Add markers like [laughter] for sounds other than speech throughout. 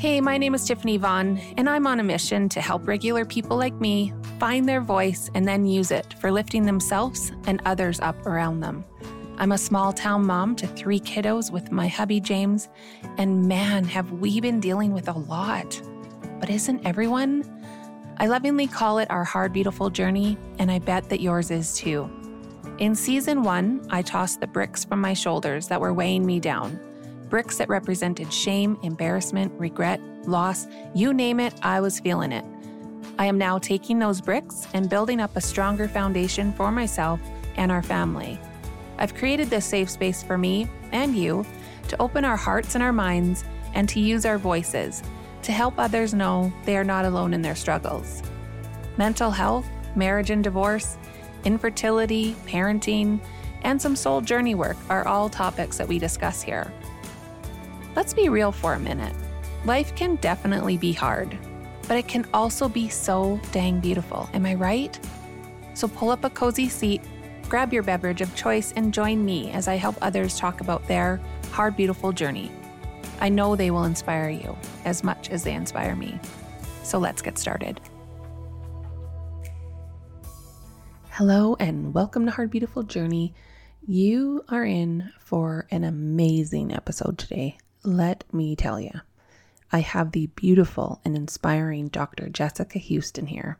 Hey, my name is Tiffany Vaughn, and I'm on a mission to help regular people like me find their voice and then use it for lifting themselves and others up around them. I'm a small town mom to three kiddos with my hubby James, and man, have we been dealing with a lot. But isn't everyone? I lovingly call it our hard, beautiful journey, and I bet that yours is too. In season one, I tossed the bricks from my shoulders that were weighing me down. Bricks that represented shame, embarrassment, regret, loss you name it, I was feeling it. I am now taking those bricks and building up a stronger foundation for myself and our family. I've created this safe space for me and you to open our hearts and our minds and to use our voices to help others know they are not alone in their struggles. Mental health, marriage and divorce, infertility, parenting, and some soul journey work are all topics that we discuss here. Let's be real for a minute. Life can definitely be hard, but it can also be so dang beautiful. Am I right? So pull up a cozy seat, grab your beverage of choice, and join me as I help others talk about their hard, beautiful journey. I know they will inspire you as much as they inspire me. So let's get started. Hello, and welcome to Hard Beautiful Journey. You are in for an amazing episode today. Let me tell you, I have the beautiful and inspiring Dr. Jessica Houston here.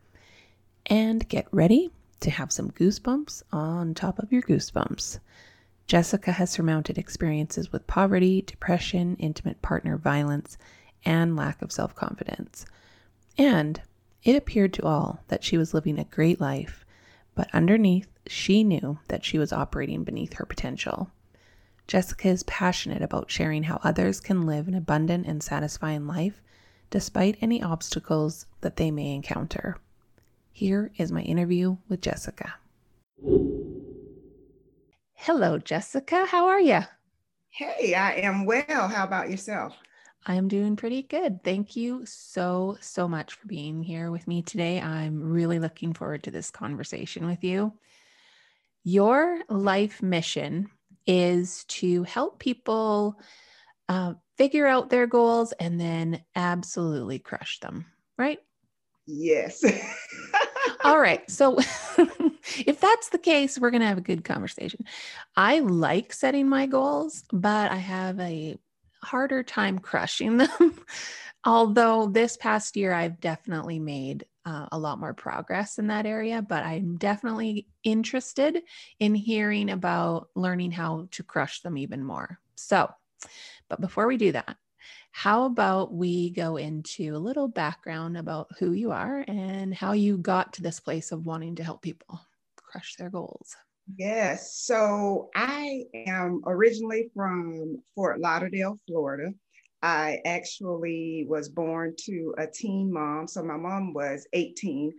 And get ready to have some goosebumps on top of your goosebumps. Jessica has surmounted experiences with poverty, depression, intimate partner violence, and lack of self confidence. And it appeared to all that she was living a great life, but underneath, she knew that she was operating beneath her potential. Jessica is passionate about sharing how others can live an abundant and satisfying life despite any obstacles that they may encounter. Here is my interview with Jessica. Hello, Jessica. How are you? Hey, I am well. How about yourself? I am doing pretty good. Thank you so, so much for being here with me today. I'm really looking forward to this conversation with you. Your life mission is to help people uh, figure out their goals and then absolutely crush them, right? Yes. [laughs] All right. So, [laughs] if that's the case, we're going to have a good conversation. I like setting my goals, but I have a harder time crushing them. [laughs] Although this past year, I've definitely made uh, a lot more progress in that area, but I'm definitely interested in hearing about learning how to crush them even more. So, but before we do that, how about we go into a little background about who you are and how you got to this place of wanting to help people crush their goals? Yes. So I am originally from Fort Lauderdale, Florida. I actually was born to a teen mom. So my mom was 18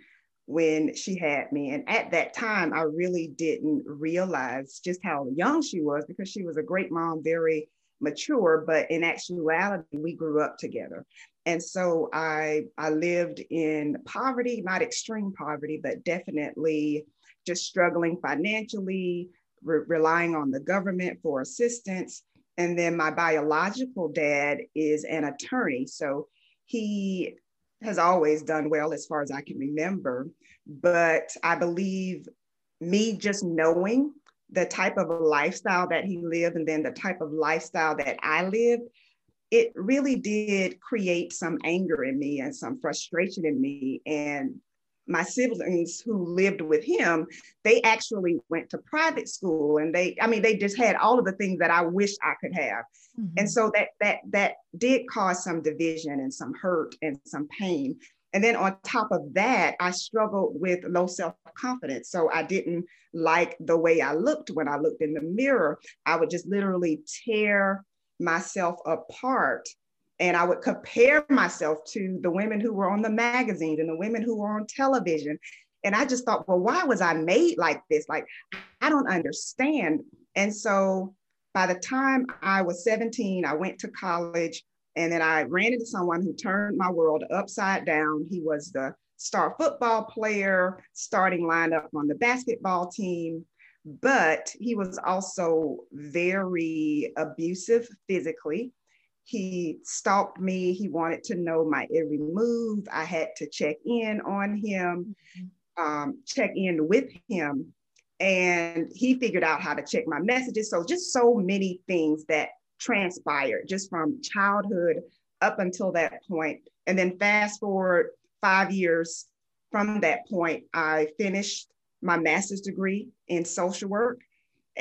when she had me. And at that time, I really didn't realize just how young she was because she was a great mom, very mature, but in actuality, we grew up together. And so I, I lived in poverty, not extreme poverty, but definitely just struggling financially, re- relying on the government for assistance. And then my biological dad is an attorney. So he has always done well as far as I can remember. But I believe me just knowing the type of lifestyle that he lived and then the type of lifestyle that I lived, it really did create some anger in me and some frustration in me. And my siblings who lived with him, they actually went to private school and they, I mean, they just had all of the things that I wish I could have. Mm-hmm. And so that that that did cause some division and some hurt and some pain. And then on top of that, I struggled with low self confidence. So I didn't like the way I looked when I looked in the mirror. I would just literally tear myself apart. And I would compare myself to the women who were on the magazines and the women who were on television. And I just thought, well, why was I made like this? Like, I don't understand. And so by the time I was 17, I went to college. And then I ran into someone who turned my world upside down. He was the star football player, starting lineup on the basketball team, but he was also very abusive physically. He stalked me. He wanted to know my every move. I had to check in on him, um, check in with him. And he figured out how to check my messages. So, just so many things that transpired just from childhood up until that point. And then, fast forward five years from that point, I finished my master's degree in social work.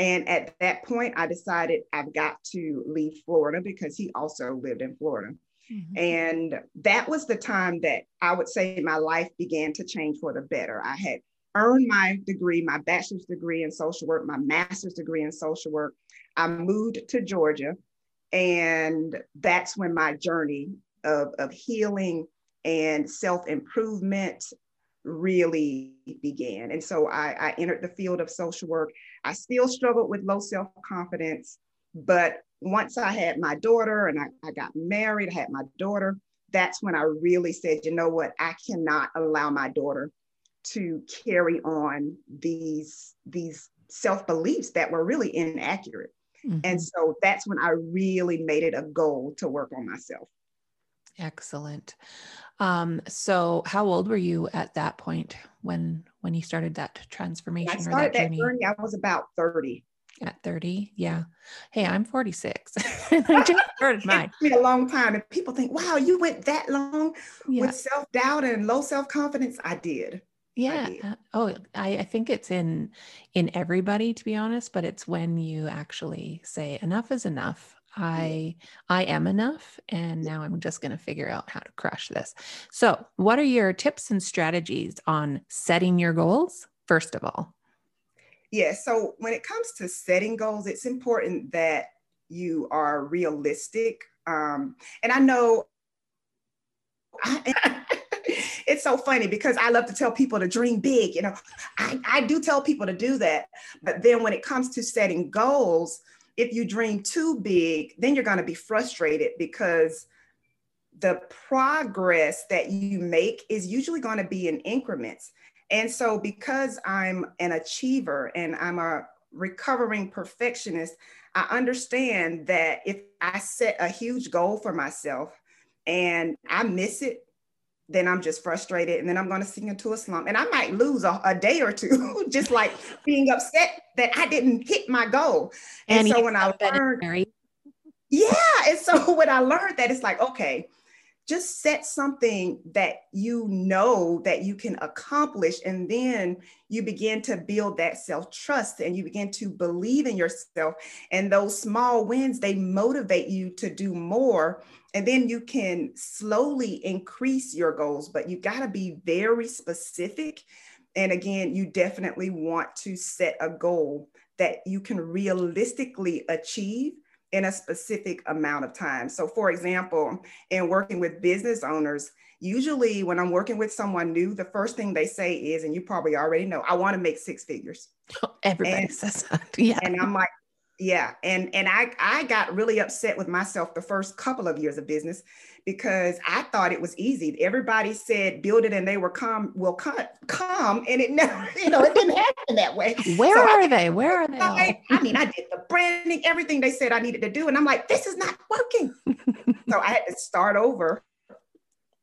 And at that point, I decided I've got to leave Florida because he also lived in Florida. Mm-hmm. And that was the time that I would say my life began to change for the better. I had earned my degree, my bachelor's degree in social work, my master's degree in social work. I moved to Georgia. And that's when my journey of, of healing and self improvement really began. And so I, I entered the field of social work. I still struggled with low self confidence, but once I had my daughter and I, I got married, I had my daughter, that's when I really said, you know what, I cannot allow my daughter to carry on these, these self beliefs that were really inaccurate. Mm-hmm. And so that's when I really made it a goal to work on myself. Excellent. Um, so how old were you at that point when when you started that transformation? I started that, journey? that journey. I was about 30. At 30, yeah. Hey, I'm 46. [laughs] [laughs] I just started mine. It took me a long time. And people think, wow, you went that long yeah. with self-doubt and low self-confidence. I did. Yeah. I did. Uh, oh, I, I think it's in in everybody, to be honest, but it's when you actually say enough is enough. I I am enough and now I'm just going to figure out how to crush this. So, what are your tips and strategies on setting your goals first of all? Yeah, so when it comes to setting goals, it's important that you are realistic. Um, and I know I, [laughs] it's so funny because I love to tell people to dream big. You know, I, I do tell people to do that. But then when it comes to setting goals, if you dream too big, then you're going to be frustrated because the progress that you make is usually going to be in increments. And so, because I'm an achiever and I'm a recovering perfectionist, I understand that if I set a huge goal for myself and I miss it, then I'm just frustrated and then I'm going to sink into a slump and I might lose a, a day or two, [laughs] just like being upset that I didn't hit my goal. And, and so when I learned, yeah. And so [laughs] when I learned that, it's like, okay, just set something that you know that you can accomplish and then you begin to build that self-trust and you begin to believe in yourself and those small wins they motivate you to do more and then you can slowly increase your goals but you got to be very specific and again you definitely want to set a goal that you can realistically achieve in a specific amount of time. So, for example, in working with business owners, usually when I'm working with someone new, the first thing they say is, and you probably already know, I want to make six figures. [laughs] Everybody and, says that. [laughs] Yeah. And I'm like, yeah. And and I I got really upset with myself the first couple of years of business because I thought it was easy. Everybody said build it and they were come will come come and it [laughs] never, you know, it didn't happen that way. Where so are I, they? Where are they? I, I mean, I did the branding, everything they said I needed to do. And I'm like, this is not working. so I had to start over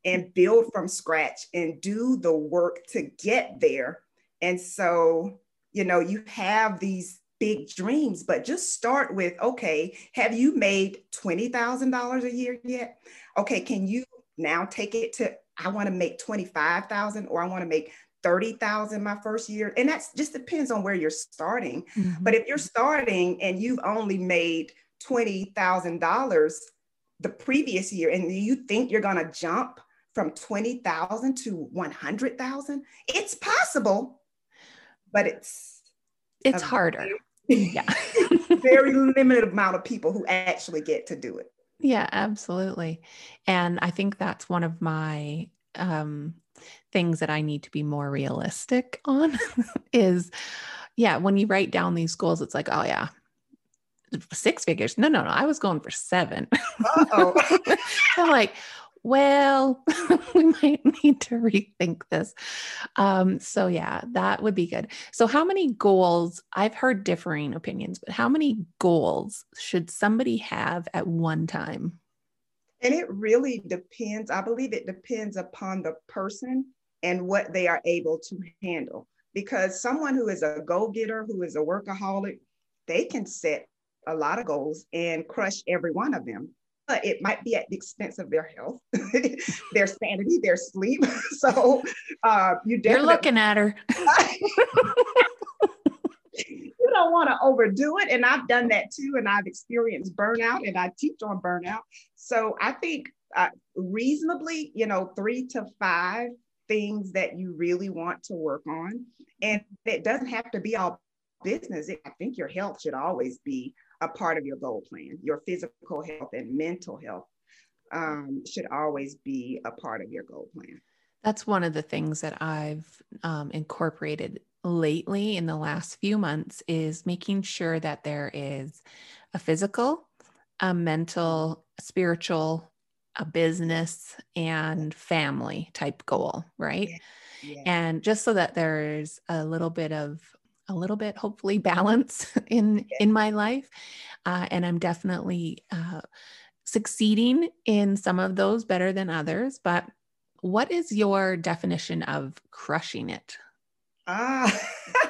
and build from scratch and do the work to get there. And so, you know, you have these big dreams, but just start with okay, have you made $20,000 a year yet? Okay, can you now take it to I want to make 25,000 or I want to make 30,000 my first year. And that's just depends on where you're starting. Mm-hmm. But if you're starting and you've only made $20,000 the previous year and you think you're going to jump from 20,000 to 100,000, it's possible, but it's it's harder yeah. [laughs] Very limited amount of people who actually get to do it. Yeah absolutely. And i think that's one of my um things that i need to be more realistic on [laughs] is yeah when you write down these goals it's like oh yeah six figures. No no no i was going for seven. Oh i'm [laughs] like well, [laughs] we might need to rethink this. Um, so, yeah, that would be good. So, how many goals? I've heard differing opinions, but how many goals should somebody have at one time? And it really depends. I believe it depends upon the person and what they are able to handle. Because someone who is a go getter, who is a workaholic, they can set a lot of goals and crush every one of them. But it might be at the expense of their health, [laughs] their sanity, their sleep. [laughs] so uh, you definitely, you're looking at her. [laughs] you don't want to overdo it. And I've done that too. And I've experienced burnout and I teach on burnout. So I think uh, reasonably, you know, three to five things that you really want to work on. And it doesn't have to be all business. I think your health should always be a part of your goal plan. Your physical health and mental health um, should always be a part of your goal plan. That's one of the things that I've um, incorporated lately in the last few months is making sure that there is a physical, a mental, a spiritual, a business, and family type goal, right? Yeah. Yeah. And just so that there's a little bit of a little bit hopefully balance [laughs] in yeah. in my life uh, and i'm definitely uh, succeeding in some of those better than others but what is your definition of crushing it Ah,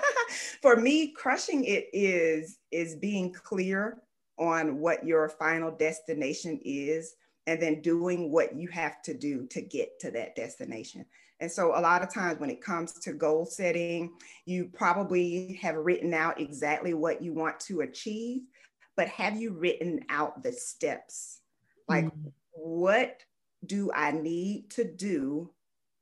[laughs] for me, crushing it is is being clear on what your final destination is and then doing what you have to do to get to that destination. And so a lot of times when it comes to goal setting, you probably have written out exactly what you want to achieve, but have you written out the steps? Like mm-hmm. what do I need to do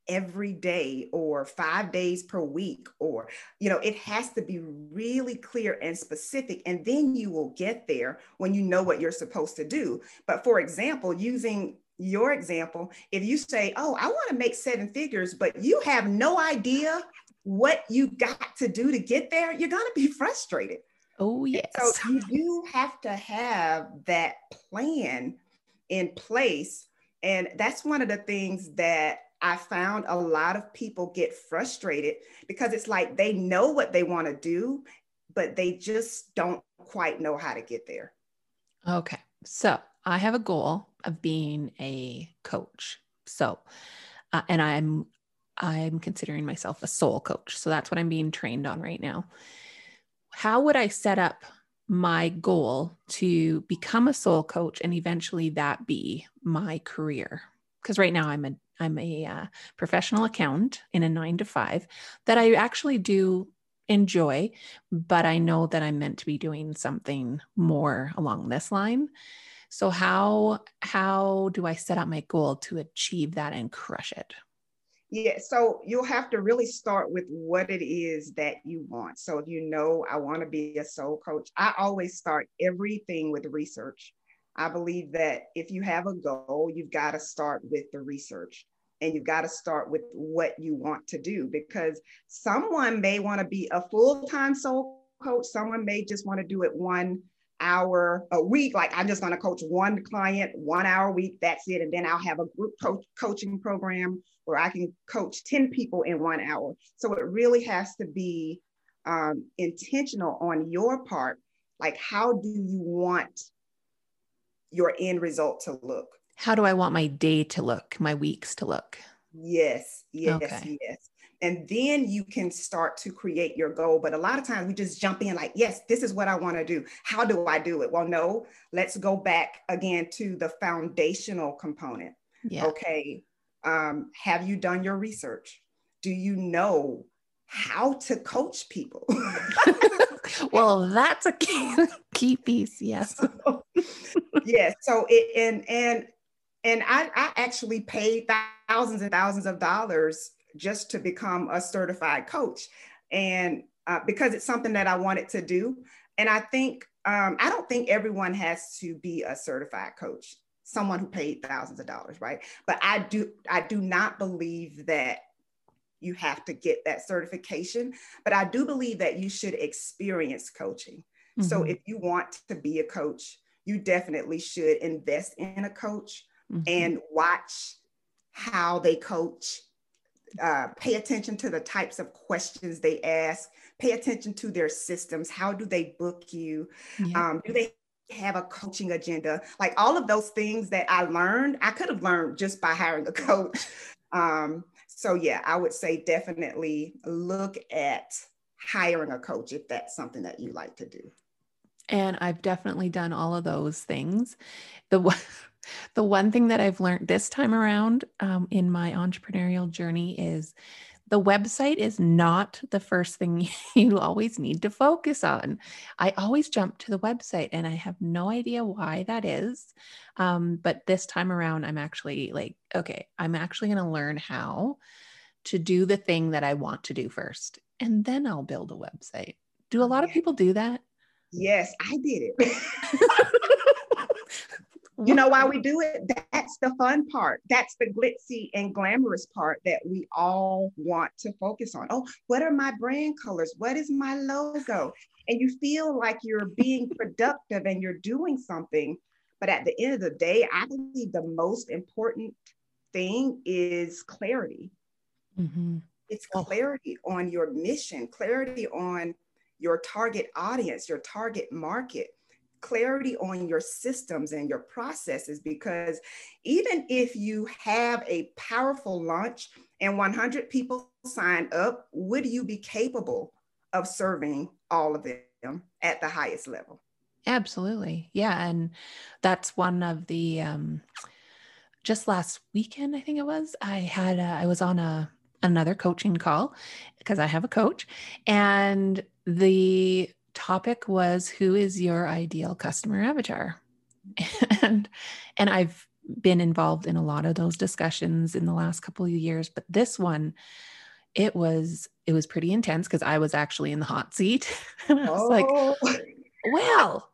every day or five days per week or you know it has to be really clear and specific and then you will get there when you know what you're supposed to do but for example using your example if you say oh i want to make seven figures but you have no idea what you got to do to get there you're going to be [laughs] frustrated oh yes so you do have to have that plan in place and that's one of the things that I found a lot of people get frustrated because it's like they know what they want to do, but they just don't quite know how to get there. Okay. So I have a goal of being a coach. So, uh, and I'm, I'm considering myself a soul coach. So that's what I'm being trained on right now. How would I set up my goal to become a soul coach and eventually that be my career? Because right now I'm a I'm a uh, professional accountant in a nine to five that I actually do enjoy, but I know that I'm meant to be doing something more along this line. So how how do I set up my goal to achieve that and crush it? Yeah, so you'll have to really start with what it is that you want. So if you know I want to be a soul coach, I always start everything with research. I believe that if you have a goal, you've got to start with the research and you've got to start with what you want to do because someone may want to be a full-time soul coach someone may just want to do it one hour a week like i'm just going to coach one client one hour a week that's it and then i'll have a group coach coaching program where i can coach 10 people in one hour so it really has to be um, intentional on your part like how do you want your end result to look. How do I want my day to look, my weeks to look? Yes, yes, okay. yes. And then you can start to create your goal. But a lot of times we just jump in like, yes, this is what I want to do. How do I do it? Well, no, let's go back again to the foundational component. Yeah. Okay. Um, have you done your research? Do you know how to coach people? [laughs] well, that's a key, key piece. Yes. [laughs] yes. So it and and and I, I actually paid thousands and thousands of dollars just to become a certified coach, and uh, because it's something that I wanted to do, and I think um, I don't think everyone has to be a certified coach someone who paid thousands of dollars right but i do i do not believe that you have to get that certification. But I do believe that you should experience coaching. Mm-hmm. So if you want to be a coach, you definitely should invest in a coach mm-hmm. and watch how they coach. Uh, pay attention to the types of questions they ask. Pay attention to their systems. How do they book you? Yeah. Um, do they have a coaching agenda. Like all of those things that I learned, I could have learned just by hiring a coach. [laughs] Um, so yeah, I would say definitely look at hiring a coach if that's something that you like to do. And I've definitely done all of those things. The [laughs] the one thing that I've learned this time around um, in my entrepreneurial journey is the website is not the first thing [laughs] you always need to focus on. I always jump to the website and I have no idea why that is. Um, but this time around, I'm actually like, okay, I'm actually going to learn how to do the thing that I want to do first, and then I'll build a website. Do a lot of people do that? Yes, I did it. [laughs] [laughs] you know why we do it that's the fun part. That's the glitzy and glamorous part that we all want to focus on. Oh what are my brand colors? What is my logo? And you feel like you're being productive and you're doing something but at the end of the day i believe the most important thing is clarity. Mm-hmm. it's oh. clarity on your mission clarity on your target audience your target market clarity on your systems and your processes because even if you have a powerful launch and 100 people sign up, would you be capable of serving all of them at the highest level? Absolutely. Yeah. And that's one of the, um, just last weekend, I think it was, I had, a, I was on a, another coaching call because I have a coach and the topic was who is your ideal customer avatar? [laughs] and and I've been involved in a lot of those discussions in the last couple of years, but this one it was it was pretty intense because I was actually in the hot seat. [laughs] and I was oh. like, well,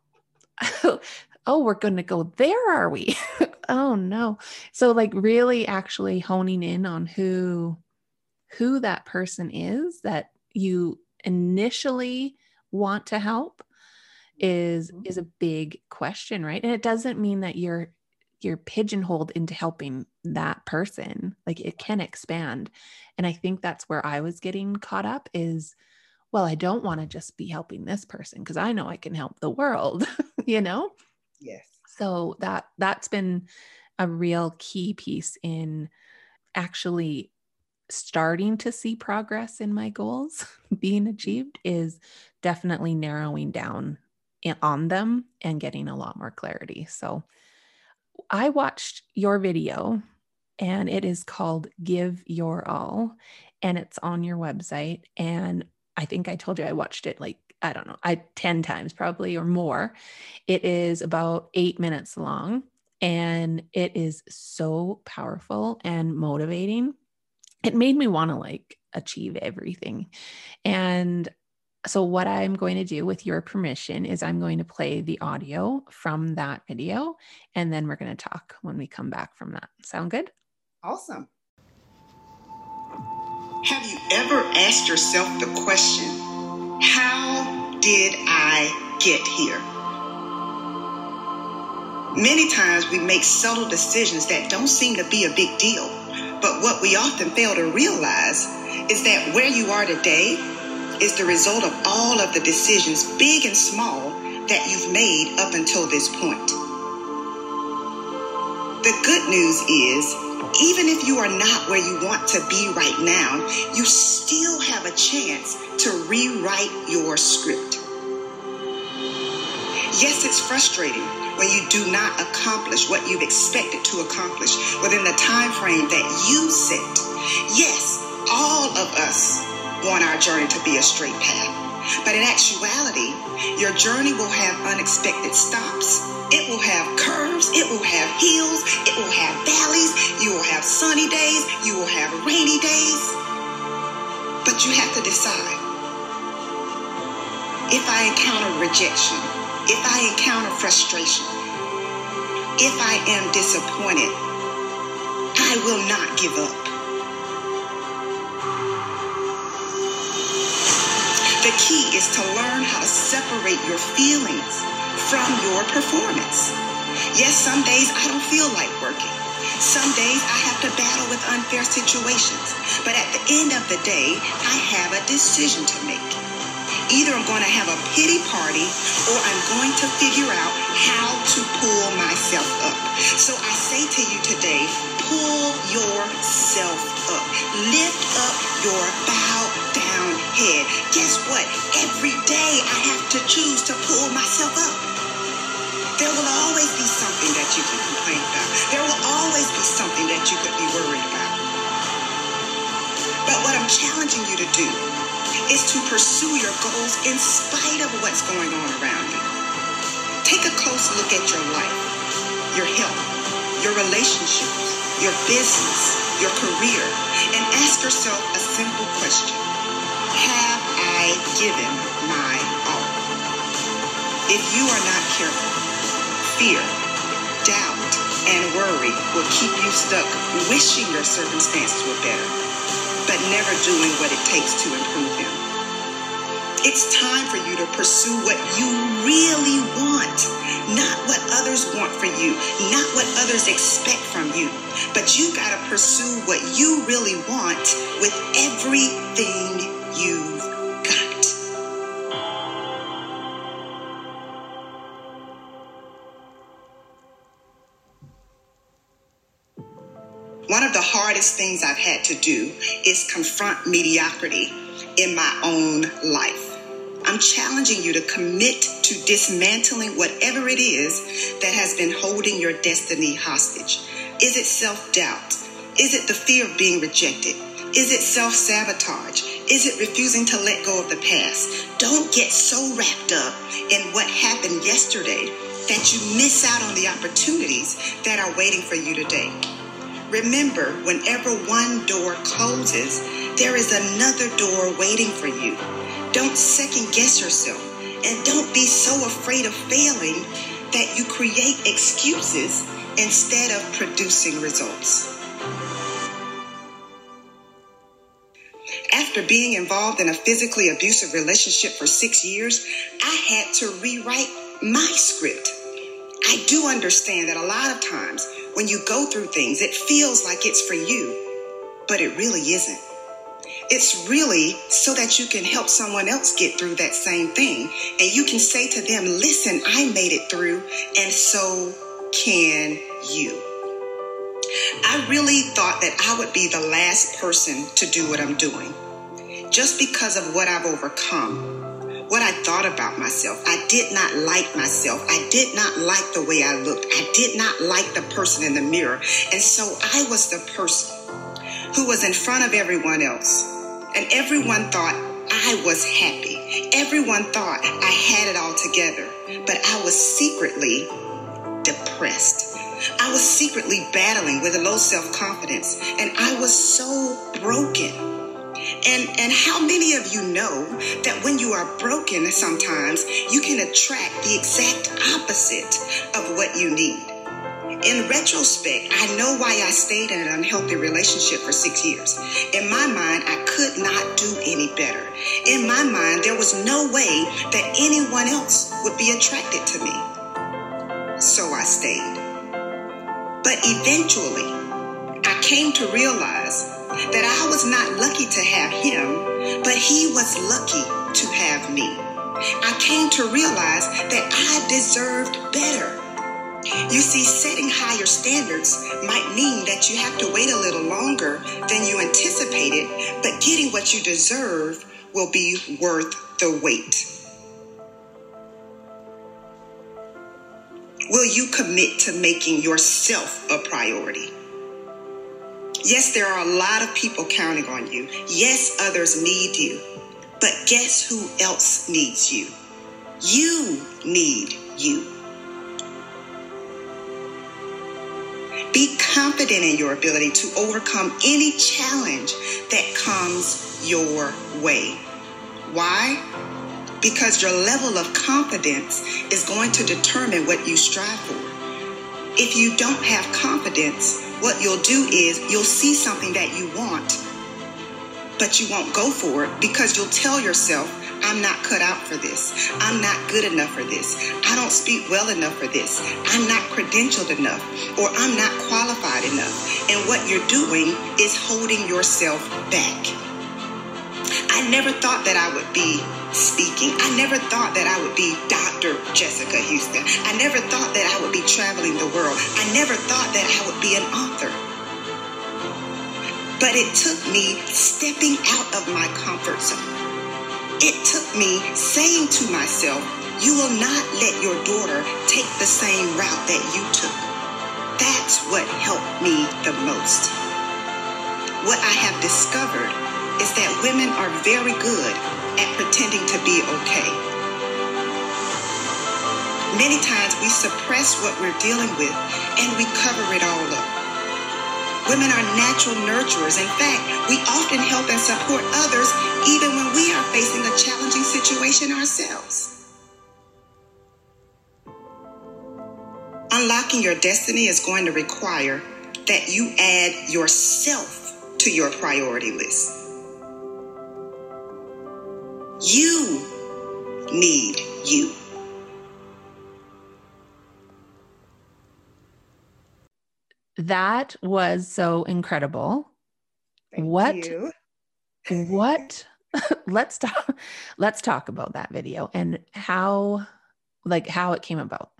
[laughs] oh, we're going to go there, are we? oh no. So like really actually honing in on who who that person is that you initially want to help is mm-hmm. is a big question right? And it doesn't mean that you're you're pigeonholed into helping that person. Like it can expand. And i think that's where i was getting caught up is well i don't want to just be helping this person because i know i can help the world [laughs] you know? Yes. So that that's been a real key piece in actually starting to see progress in my goals [laughs] being achieved is definitely narrowing down on them and getting a lot more clarity. So I watched your video and it is called Give Your All and it's on your website and I think I told you I watched it like I don't know, I 10 times probably or more. It is about 8 minutes long and it is so powerful and motivating. It made me want to like achieve everything. And so, what I'm going to do with your permission is I'm going to play the audio from that video, and then we're going to talk when we come back from that. Sound good? Awesome. Have you ever asked yourself the question, How did I get here? Many times we make subtle decisions that don't seem to be a big deal, but what we often fail to realize is that where you are today is the result of all of the decisions, big and small, that you've made up until this point. The good news is, even if you are not where you want to be right now, you still have a chance to rewrite your script. Yes, it's frustrating when you do not accomplish what you've expected to accomplish within the time frame that you set. Yes, all of us want our journey to be a straight path. But in actuality, your journey will have unexpected stops. It will have curves. It will have hills. It will have valleys. You will have sunny days. You will have rainy days. But you have to decide. If I encounter rejection, if I encounter frustration, if I am disappointed, I will not give up. The key is to learn how to separate your feelings from your performance. Yes, some days I don't feel like working. Some days I have to battle with unfair situations. But at the end of the day, I have a decision to make. Either I'm going to have a pity party or I'm going to figure out how to pull myself up. So I say to you today, pull yourself up. Lift up your bow down head. Guess what? Every day I have to choose to pull myself up. There will always be something that you can complain about. There will always be something that you could be worried about. But what I'm challenging you to do is to pursue your goals in spite of what's going on around you. Take a close look at your life, your health, your relationships, your business, your career, and ask yourself a simple question. Have I given my all? If you are not careful, fear, doubt, and worry will keep you stuck wishing your circumstances were better, but never doing what it takes to improve them. It's time for you to pursue what you really want, not what others want for you, not what others expect from you. But you got to pursue what you really want with everything you've got. One of the hardest things I've had to do is confront mediocrity in my own life. I'm challenging you to commit to dismantling whatever it is that has been holding your destiny hostage. Is it self doubt? Is it the fear of being rejected? Is it self sabotage? Is it refusing to let go of the past? Don't get so wrapped up in what happened yesterday that you miss out on the opportunities that are waiting for you today. Remember, whenever one door closes, there is another door waiting for you. Don't second guess yourself and don't be so afraid of failing that you create excuses instead of producing results. After being involved in a physically abusive relationship for six years, I had to rewrite my script. I do understand that a lot of times when you go through things, it feels like it's for you, but it really isn't. It's really so that you can help someone else get through that same thing. And you can say to them, listen, I made it through, and so can you. I really thought that I would be the last person to do what I'm doing just because of what I've overcome, what I thought about myself. I did not like myself. I did not like the way I looked. I did not like the person in the mirror. And so I was the person who was in front of everyone else and everyone thought I was happy. Everyone thought I had it all together, but I was secretly depressed. I was secretly battling with a low self confidence, and I was so broken. And, and how many of you know that when you are broken, sometimes you can attract the exact opposite of what you need? In retrospect, I know why I stayed in an unhealthy relationship for six years. In my mind, I could not do any better. In my mind, there was no way that anyone else would be attracted to me. So I stayed. But eventually, I came to realize that I was not lucky to have him, but he was lucky to have me. I came to realize that I deserved better. You see, setting higher standards might mean that you have to wait a little longer than you anticipated, but getting what you deserve will be worth the wait. Will you commit to making yourself a priority? Yes, there are a lot of people counting on you. Yes, others need you. But guess who else needs you? You need you. Be confident in your ability to overcome any challenge that comes your way. Why? Because your level of confidence is going to determine what you strive for. If you don't have confidence, what you'll do is you'll see something that you want, but you won't go for it because you'll tell yourself, I'm not cut out for this. I'm not good enough for this. I don't speak well enough for this. I'm not credentialed enough or I'm not qualified enough. And what you're doing is holding yourself back. I never thought that I would be speaking. I never thought that I would be Dr. Jessica Houston. I never thought that I would be traveling the world. I never thought that I would be an author. But it took me stepping out of my comfort zone. It took me saying to myself, you will not let your daughter take the same route that you took. That's what helped me the most. What I have discovered is that women are very good at pretending to be okay. Many times we suppress what we're dealing with and we cover it all up. Women are natural nurturers. In fact, we often help and support others even when we are facing a challenging situation ourselves. Unlocking your destiny is going to require that you add yourself to your priority list. You need you. That was so incredible. Thank what you. what [laughs] let's talk let's talk about that video and how like how it came about.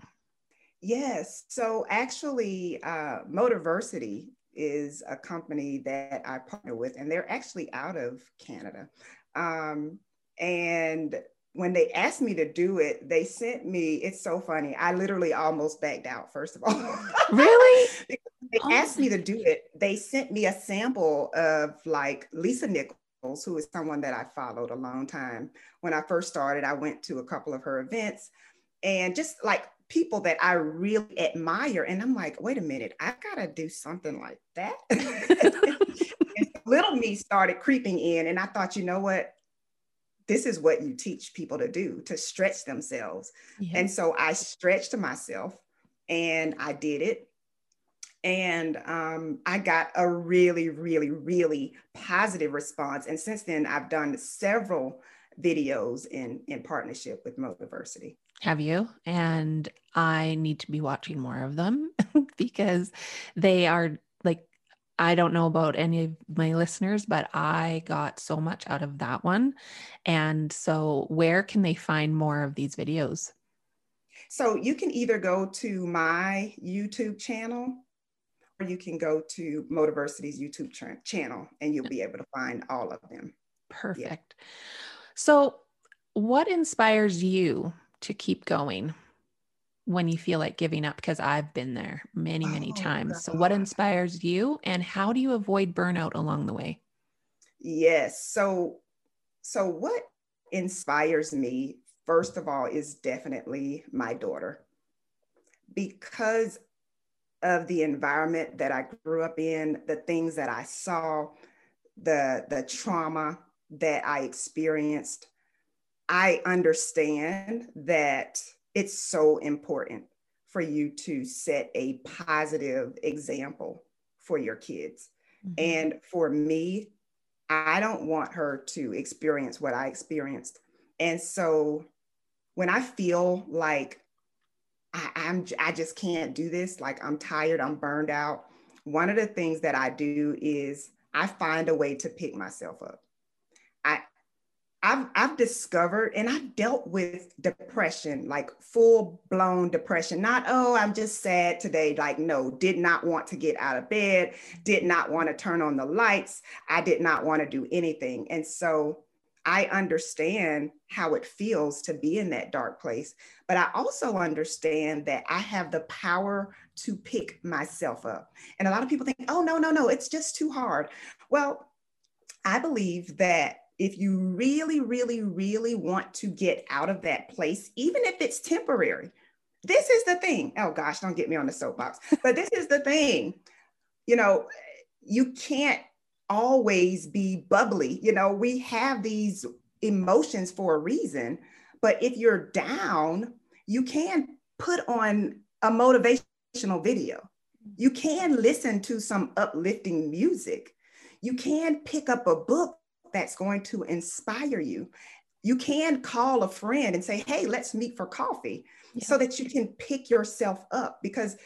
Yes. So actually, uh, Motiversity is a company that I partner with, and they're actually out of Canada. Um, and when they asked me to do it, they sent me, it's so funny. I literally almost backed out, first of all. [laughs] Really? They Oh asked me to do it. They sent me a sample of like Lisa Nichols, who is someone that I followed a long time. When I first started, I went to a couple of her events and just like people that I really admire. And I'm like, wait a minute, I gotta do something like that. [laughs] little me started creeping in, and I thought, you know what? This is what you teach people to do to stretch themselves. Yeah. And so I stretched myself and I did it. And um, I got a really, really, really positive response. And since then, I've done several videos in, in partnership with Motiversity. Have you? And I need to be watching more of them [laughs] because they are like, I don't know about any of my listeners, but I got so much out of that one. And so, where can they find more of these videos? So you can either go to my YouTube channel or you can go to Motiversity's YouTube cha- channel and you'll be able to find all of them. Perfect. So, what inspires you to keep going when you feel like giving up? Because I've been there many, many Oh, times. So, what inspires you, and how do you avoid burnout along the way? Yes. So, so what inspires me, first of all, is definitely my daughter. Because of the environment that I grew up in, the things that I saw, the, the trauma that I experienced, I understand that it's so important for you to set a positive example for your kids. Mhm. And for me, I don't want her to experience what I experienced. And so when I feel like I, I'm I just can't do this, like I'm tired, I'm burned out, one of the things that I do is I find a way to pick myself up. I I've, I've discovered and I've dealt with depression, like full blown depression. Not, oh, I'm just sad today. Like, no, did not want to get out of bed, did not want to turn on the lights. I did not want to do anything. And so I understand how it feels to be in that dark place. But I also understand that I have the power to pick myself up. And a lot of people think, oh, no, no, no, it's just too hard. Well, I believe that if you really, really, really want to get out of that place, even if it's temporary, this is the thing. Oh gosh, don't get me on the soapbox, but this is the thing. You know, you can't always be bubbly. You know, we have these emotions for a reason, but if you're down, you can put on a motivational video. You can listen to some uplifting music. You can pick up a book that's going to inspire you. You can call a friend and say, hey, let's meet for coffee Yeah. so that you can pick yourself up because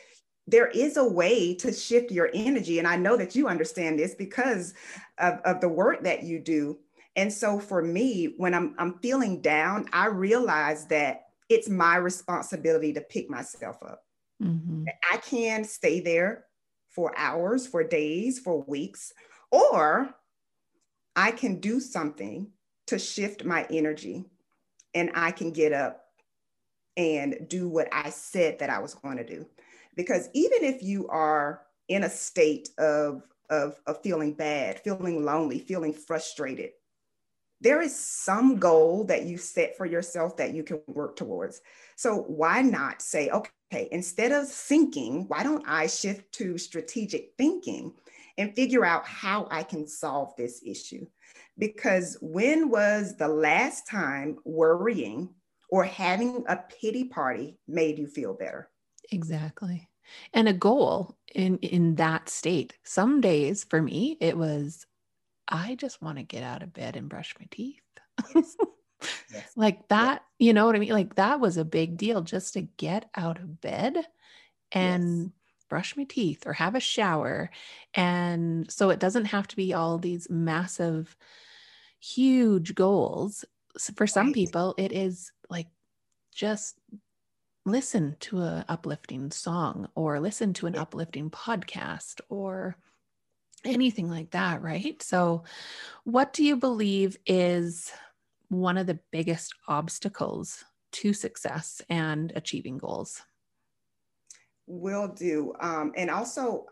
there is a way to shift your energy. And I know that you understand this because of, of the work that you do. And so for me, when I'm I'm feeling down, I realize that it's my responsibility to pick myself up. Mm-hmm. I can stay there for hours, for days, for weeks, or I can do something to shift my energy and I can get up and do what I said that I was going to do. Because even if you are in a state of, of, of feeling bad, feeling lonely, feeling frustrated, there is some goal that you set for yourself that you can work towards. So why not say, okay, instead of thinking, why don't I shift to strategic thinking and figure out how I can solve this issue? Because when was the last time worrying or having a pity party made you feel better? Exactly. And a goal in in that state. Some days for me it was I just want to get out of bed and brush my teeth. Yes. [laughs] yes. like that, you know what I mean? Like that was a big deal just to get out of bed and yes. brush my teeth or have a shower. And so it doesn't have to be all these massive, huge goals. For some right. people, it is like just listen to a uplifting song or listen to an uplifting podcast or anything like that, right? So, what do you believe is one of the biggest obstacles to success and achieving goals? Will do. Um, and also,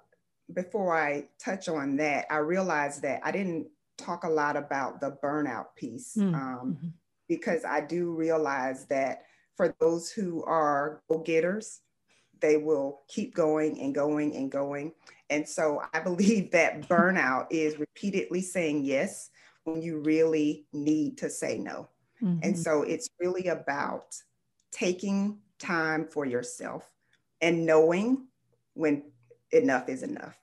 before I touch on that, I realized that I didn't talk a lot about the burnout piece mm, um, mm-hmm. because I do realize that for those who are go getters, they will keep going and going and going. And so I believe that burnout [laughs] is repeatedly saying yes when you really need to say no. Mm-hmm. And so it's really about taking time for yourself and knowing when enough is enough,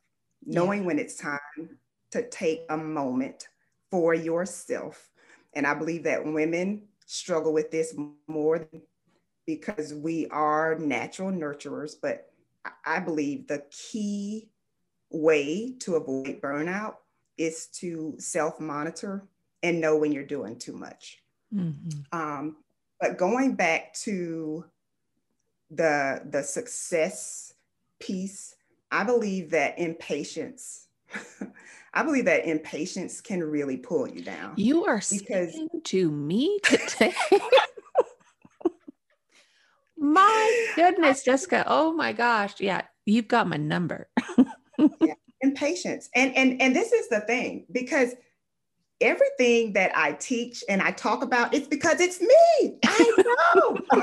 knowing yeah. when it's time to take a moment for yourself. And I believe that women struggle with this more because we are natural nurturers, but I believe the key way to avoid burnout is to self monitor and know when you're doing too much. Mm-hmm. Um, but going back to the the success piece, I believe that impatience. [laughs] I believe that impatience can really pull you down. You are because to me today. [laughs] my [laughs] goodness, Jessica. Oh my gosh. Yeah, you've got my number. [laughs] yeah, impatience. And and and this is the thing because everything that I teach and I talk about, it's because it's me. I know. [laughs]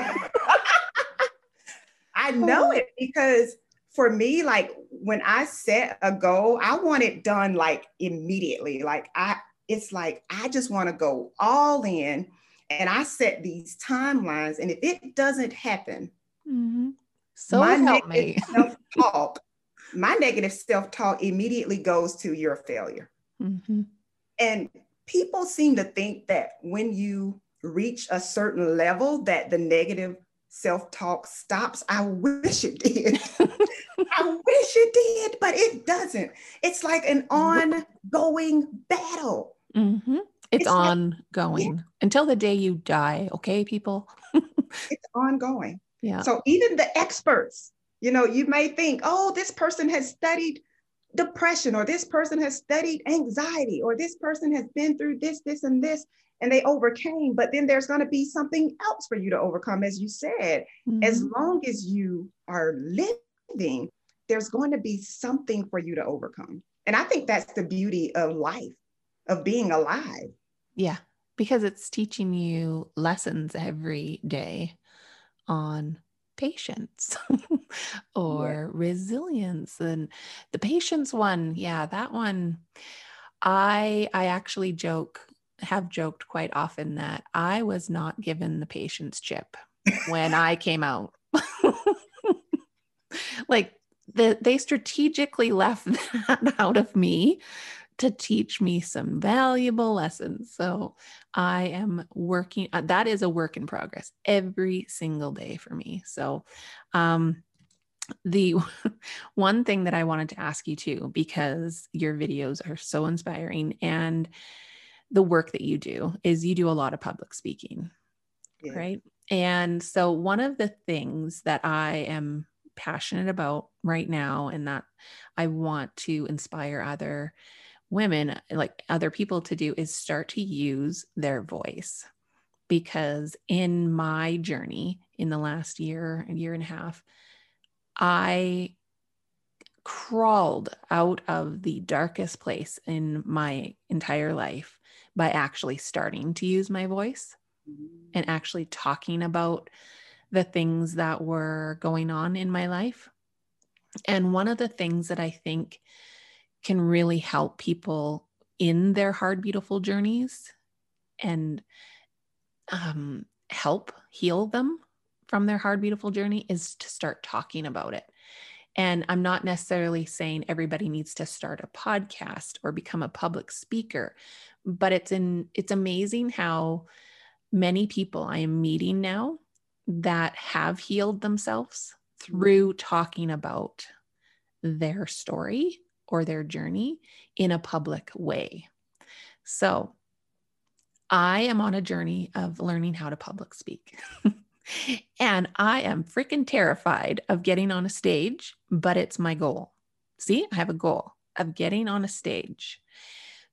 I know oh. it because for me, like when I set a goal, I want it done like immediately. Like I, it's like I just want to go all in and I set these timelines. And if it doesn't happen, mm-hmm. so my help me. [laughs] self-talk, my negative self-talk immediately goes to your failure. Mm-hmm. And people seem to think that when you reach a certain level that the negative self-talk stops i wish it did [laughs] i wish it did but it doesn't it's like an ongoing battle mm-hmm. It's, it's, ongoing. Like, until the day you die okay people? [laughs] It's ongoing. Yeah. So even the experts you know you may think oh this person has studied depression or this person has studied anxiety or this person has been through this this and this and they overcame but then there's going to be something else for you to overcome as you said. Mm-hmm. as long as you are living there's going to be something for you to overcome. And i think that's the beauty of life of being alive yeah because it's teaching you lessons every day on patience [laughs] or yeah. resilience and the patience one yeah that one i i actually joke have joked quite often that i was not given the patience chip when i came out [laughs] like the, they strategically left [laughs] that out of me to teach me some valuable lessons. So I am working, uh, that is a work in progress every single day for me. So, um, the [laughs] one thing that I wanted to ask you too, because your videos are so inspiring and the work that you do is you do a lot of public speaking, yeah. right? And so, one of the things that I am passionate about right now and that I want to inspire other women, like other people to do, is start to use their voice. Because in my journey in the last year, a year and a half, I crawled out of the darkest place in my entire life by actually starting to use my voice mm-hmm. and actually talking about the things that were going on in my life. And one of the things that I think can really help people in their hard, beautiful journeys and um, help heal them from their hard, beautiful journey is to start talking about it. And I'm not necessarily saying everybody needs to start a podcast or become a public speaker, but it's in it's amazing how many people I am meeting now that have healed themselves through talking about their story or their journey in a public way. So, I am on a journey of learning how to public speak. [laughs] and I am freaking terrified of getting on a stage, but it's my goal. See, I have a goal of getting on a stage.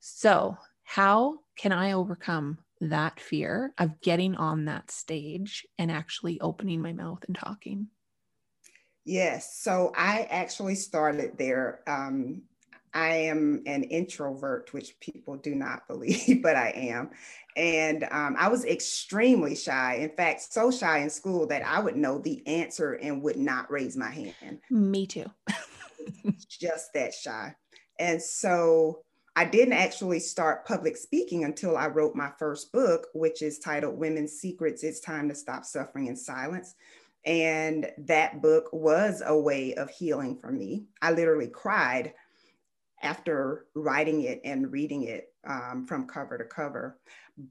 So, how can I overcome that fear of getting on that stage and actually opening my mouth and talking? Yes. So I actually started there. Um, I am an introvert, which people do not [laughs] believe, but I am. And um, I was extremely shy. In fact, so shy in school that I would know the answer and would not raise my hand. Me too. [laughs] [laughs] Just that shy. And so I didn't actually start public speaking until I wrote my first book, which is titled Women's Secrets It's Time to Stop Suffering in Silence. And that book was a way of healing for me. I literally cried after writing it and reading it um, from cover to cover.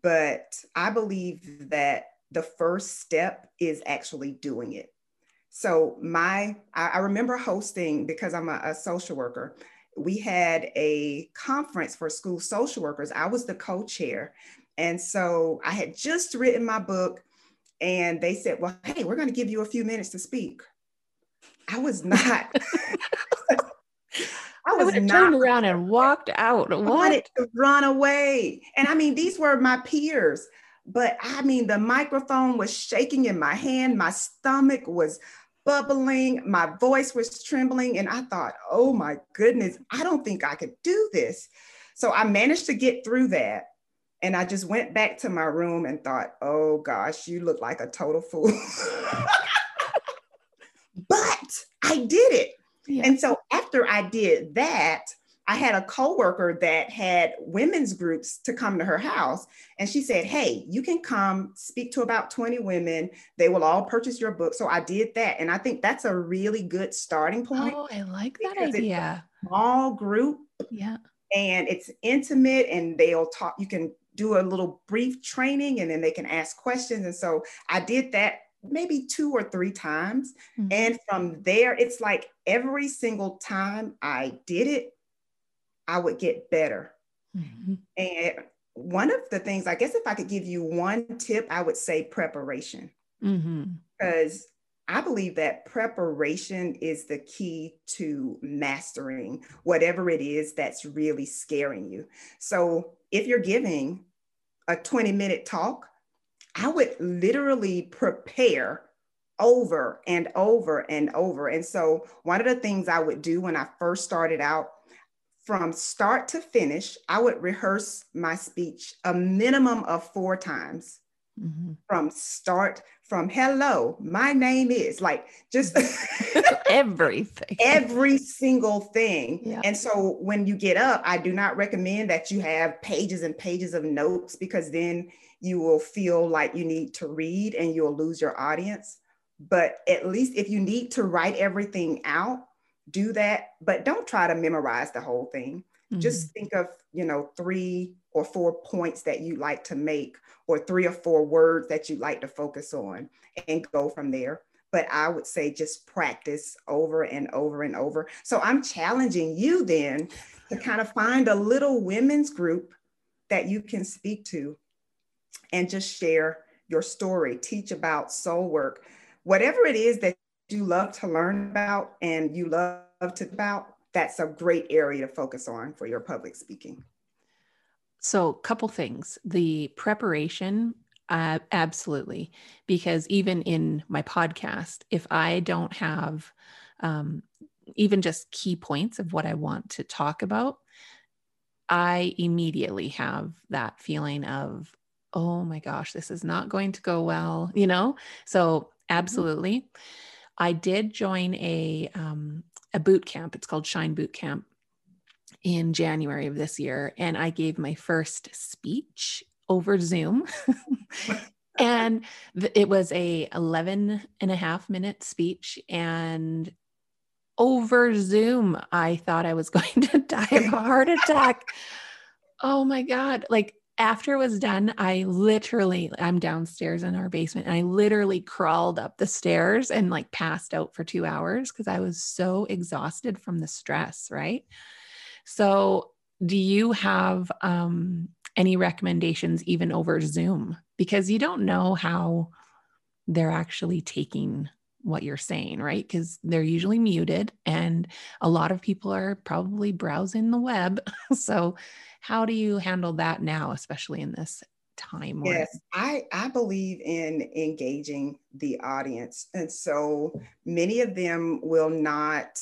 But I believe that the first step is actually doing it. So my, I, I remember hosting because I'm a, a social worker we had a conference for school social workers. I was the co chair. And so I had just written my book, and they said, Well, hey, we're going to give you a few minutes to speak. I was not. [laughs] I was I turned around and walked out. I wanted to run away. And I mean, these were my peers, but I mean, the microphone was shaking in my hand. My stomach was bubbling, my voice was trembling, and I thought, oh my goodness, I don't think I could do this. So I managed to get through that. And I just went back to my room and thought, oh gosh, you look like a total fool. [laughs] but I did it. Yeah. And so after I did that, I had a coworker that had women's groups to come to her house. And she said, Hey, you can come speak to about 20 women. They will all purchase your book. So I did that. And I think that's a really good starting point. Oh, I like that idea. small group. Yeah. And it's intimate and they'll talk. You can do a little brief training and then they can ask questions. And so I did that maybe two or three times. Mm-hmm. And from there, it's like every single time I did it, I would get better. Mm-hmm. And one of the things, I guess, if I could give you one tip, I would say preparation. Mm-hmm. Because I believe that preparation is the key to mastering whatever it is that's really scaring you. So if you're giving a 20 minute talk, I would literally prepare over and over and over. And so, one of the things I would do when I first started out from start to finish, I would rehearse my speech a minimum of four times. Mm-hmm. From start, from hello, my name is like just [laughs] everything, every single thing. Yeah. And so when you get up, I do not recommend that you have pages and pages of notes because then you will feel like you need to read and you'll lose your audience. But at least if you need to write everything out, do that, but don't try to memorize the whole thing. Mm-hmm. Just think of, you know, three or four points that you like to make, or three or four words that you like to focus on, and go from there. But I would say just practice over and over and over. So I'm challenging you then to kind of find a little women's group that you can speak to and just share your story, teach about soul work, whatever it is that you love to learn about and you love to about, that's a great area to focus on for your public speaking. So, a couple things. The preparation, uh, absolutely, because even in my podcast, if I don't have um, even just key points of what I want to talk about, I immediately have that feeling of, oh my gosh, this is not going to go well, you know? So, mm-hmm. absolutely. Mm-hmm. I did join a um, a boot camp. It's called Shine Boot Camp in January of this year, and I gave my first speech over Zoom. [laughs] and th- it was a 11 and a half minute speech and over Zoom, I thought I was [laughs] going to die of a heart attack. oh my God. Like after it was done, I literally, I'm downstairs in our basement and I literally crawled up the stairs and like passed out for two hours because I was so exhausted from the stress. Right. So, do you have um, any recommendations even over Zoom? Because you don't know how they're actually taking what you're saying, right? Because they're usually muted and a lot of people are probably browsing the web. [laughs] so, how do you handle that now, especially in this time? Yes, I, I believe in engaging the audience. And so many of them will not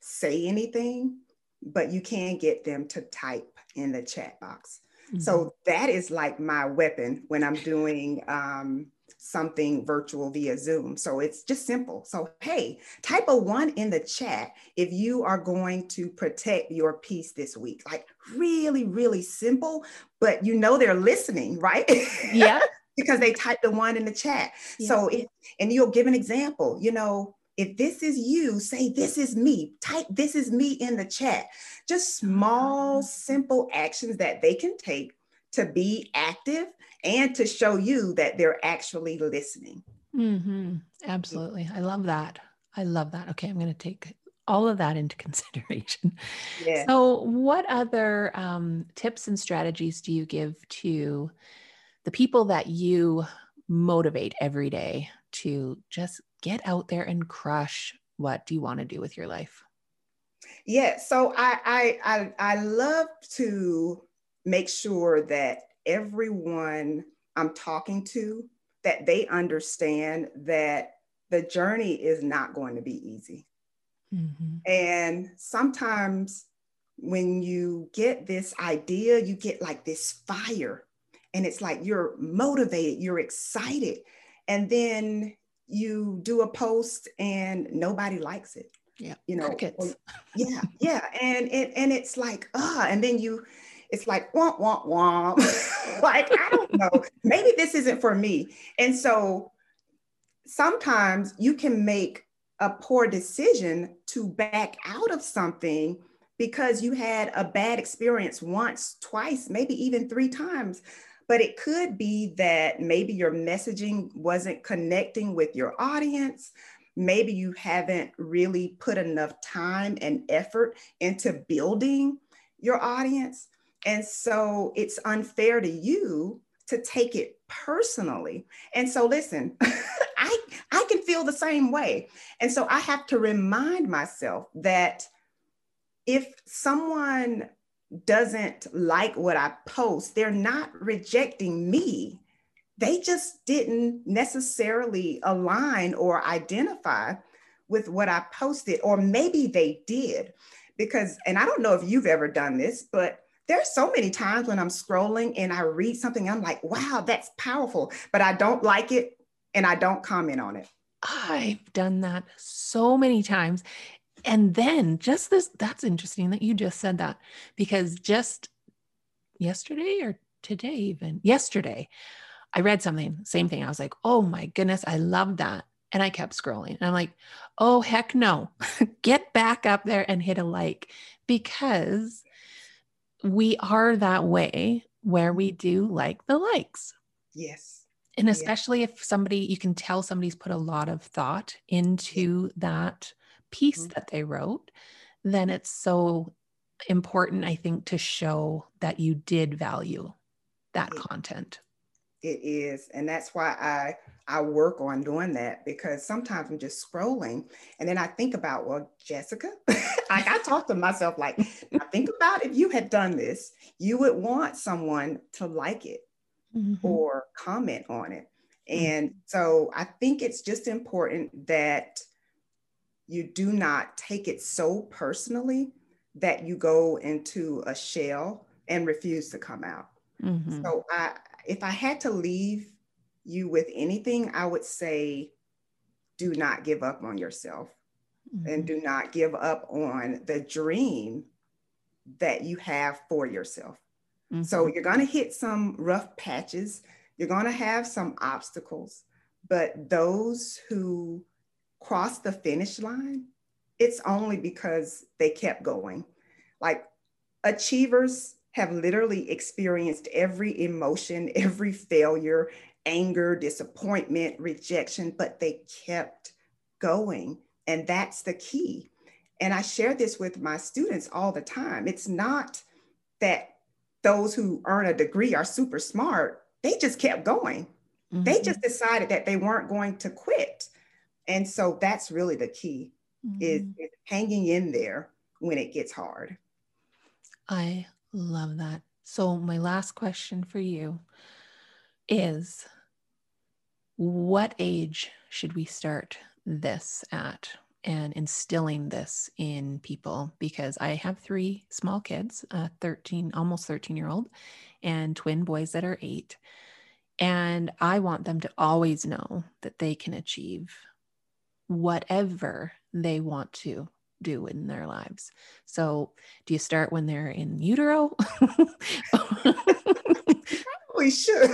say anything, but you can get them to type in the chat box. Mm-hmm. So that is like my weapon when I'm doing um, something virtual via Zoom. So it's just simple. So, hey, type a one in the chat if you are going to protect your peace this week. Like, really, really simple, but you know they're listening, right? Yeah. [laughs] because they typed the one in the chat. Yeah. So, if, and you'll give an example, you know, if this is you, say, This is me. Type, This is me in the chat. Just small, simple actions that they can take to be active and to show you that they're actually listening. Mm-hmm. Absolutely. I love that. I love that. Okay, I'm going to take all of that into [laughs] consideration. Yeah. So, what other um, tips and strategies do you give to the people that you motivate every day to just get out there and crush what do you want to do with your life? Yeah, so I I I, I love to make sure that everyone I'm talking to that they understand that the journey is not going to be easy. Mm-hmm. And sometimes when you get this idea, you get like this fire, and it's like you're motivated, you're excited, and then you do a post and nobody likes it. Yeah, you know, or, [laughs] yeah, yeah, and it and it's like ah, uh, and then you it's like womp womp womp. [laughs] like I don't know, maybe this isn't for me. And so sometimes you can make a poor decision to back out of something because you had a bad experience once, twice, maybe even three times. But it could be that maybe your messaging wasn't connecting with your audience. Maybe you haven't really put enough time and effort into building your audience. And so it's unfair to you to take it personally. And so listen, [laughs] I I can feel the same way. And so I have to remind myself that if someone doesn't like what I post, they're not rejecting me. They just didn't necessarily align or identify with what I posted, or maybe they did. Because, and I don't know if you've ever done this, but there's so many times when I'm scrolling and I read something, I'm like, wow, that's powerful, but I don't like it and I don't comment on it. I've done that so many times. And then just this, that's interesting that you just said that because just yesterday or today, even yesterday, I read something, same thing. I was like, oh my goodness, I love that. And I kept scrolling. And I'm like, oh, heck no. [laughs] Get back up there and hit a like because we are that way where we do like the likes. Yes. And especially if somebody, you can tell somebody's put a lot of thought into that piece mm-hmm. that they wrote, then it's so important, I think, to show that you did value that content. It is. And that's why I I work on doing that because sometimes I'm just scrolling and then I think about, well, Jessica, [laughs] like I talk to myself like, I think about if you had done this, you would want someone to like it mm-hmm. or comment on it. Mm-hmm. And so I think it's just important that you do not take it so personally that you go into a shell and refuse to come out. Mm-hmm. So I if I had to leave you with anything, I would say do not give up on yourself mm-hmm. and do not give up on the dream that you have for yourself. Mm-hmm. So you're going to hit some rough patches, you're going to have some obstacles, but those who cross the finish line, it's only because they kept going. Like achievers have literally experienced every emotion, every failure, anger, disappointment, rejection, but they kept going. And that's the key. And I share this with my students all the time. It's not that those who earn a degree are super smart, they just kept going. Mm-hmm. They just decided that they weren't going to quit. And so that's really the key mm-hmm. is, is hanging in there when it gets hard. I love that. So, my last question for you is what age should we start this at and instilling this in people? Because I have three small kids, a 13, almost 13 year old, and twin boys that are eight. And I want them to always know that they can achieve whatever they want to do in their lives. So, do you start when they're in utero? we should.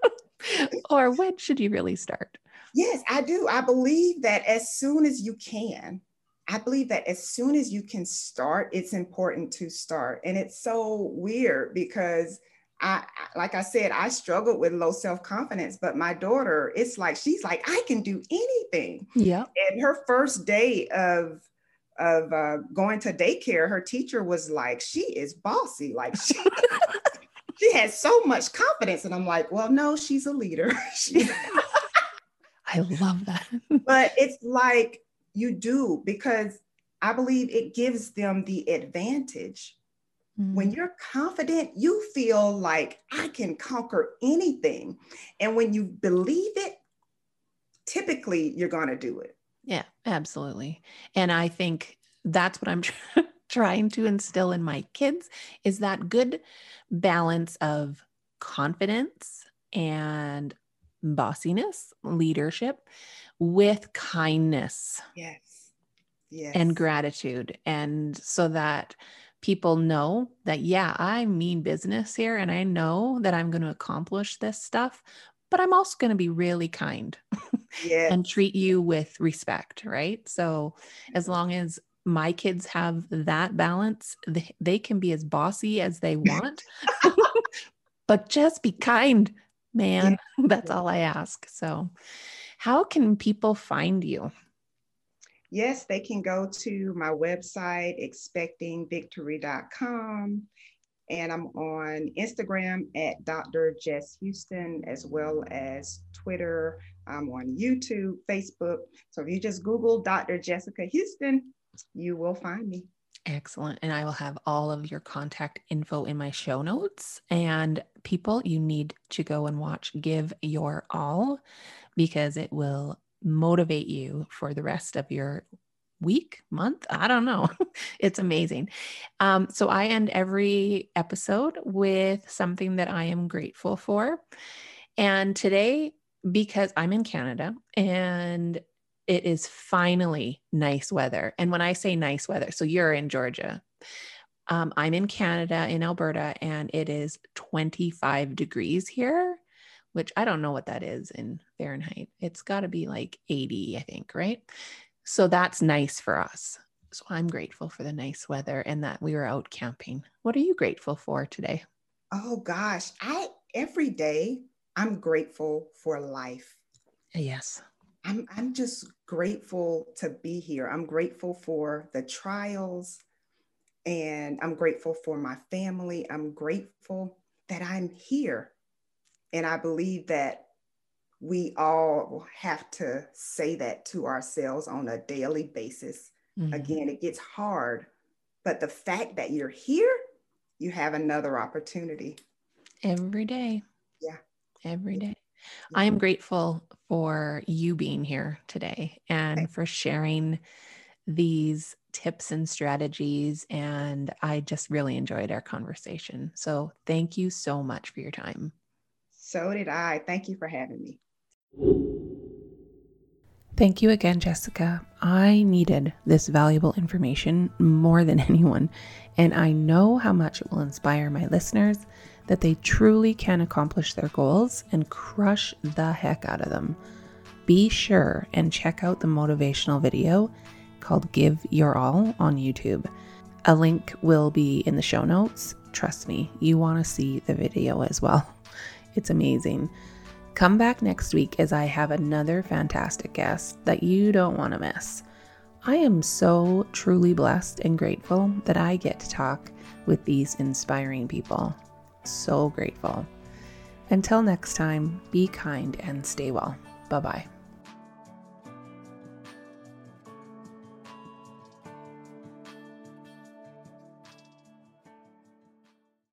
[laughs] or when should you really start? Yes, I do. I believe that as soon as you can, I believe that as soon as you can start, it's important to start. And it's so weird because I, like I said, I struggled with low self confidence, but my daughter, it's like she's like, I can do anything. Yeah. And her first day of of uh, going to daycare, her teacher was like, she is bossy. Like she, [laughs] she has so much confidence. And I'm like, well, no, she's a leader. [laughs] [laughs] I love that. but it's like you do because I believe it gives them the advantage. Mm-hmm. When you're confident, you feel like I can conquer anything. And when you believe it, typically you're going to do it. Yeah, absolutely. And I think that's what I'm [laughs] trying to instill in my kids is that good balance of confidence and bossiness, leadership with kindness. Yes. Yes. And gratitude. And so that people know that, yeah, I mean business here and I know that I'm going to accomplish this stuff, but I'm also going to be really kind [laughs] and treat you with respect. Right. So as long as my kids have that balance. They, they can be as bossy as they want, [laughs] but just be kind, man. Yeah. [laughs] That's all I ask. So, how can people find you? Yes, they can go to my website, expectingvictory.com. And I'm on Instagram at Dr. Jess Houston, as well as Twitter. I'm on YouTube, Facebook. So if you just Google Dr. Jessica Houston, you will find me. Excellent. And I will have all of your contact info in my show notes. And people, you need to go and watch Give Your All because it will motivate you for the rest of your week, month. I don't know. [laughs] it's amazing. Um, so I end every episode with something that I am grateful for. And today, because I'm in Canada and it is finally nice weather. And when I say nice weather, so you're in Georgia, um, I'm in Canada, in Alberta, and it is 25 degrees here, which I don't know what that is in Fahrenheit. It's got to be like 80, I think, right? So that's nice for us. So I'm grateful for the nice weather and that we were out camping. What are you grateful for today? Oh gosh, I every day I'm grateful for life. Yes. I'm, I'm just grateful to be here. I'm grateful for the trials And I'm grateful for my family. I'm grateful that I'm here. And I believe that we all have to say that to ourselves on a daily basis. Mm-hmm. Again, it gets hard, but the fact that you're here, you have another opportunity. Every day. Yeah. Every day. I am grateful for you being here today and for sharing these tips and strategies. And I just really enjoyed our conversation. So thank you so much for your time. So did I. Thank you for having me. Thank you again, Jessica. I needed this valuable information more than [laughs] anyone, and I know how much it will inspire my listeners that they truly can accomplish their goals and crush the heck out of them. Be sure and check out the motivational video called Give Your All on YouTube. A link will be in the show notes. Trust me, you want to see the video as well. [laughs] It's amazing. Come back next week as I have another fantastic guest that you don't want to miss. I am so truly blessed and grateful that I get to talk with these inspiring people. So grateful. Until next time, be kind and stay well. Bye bye.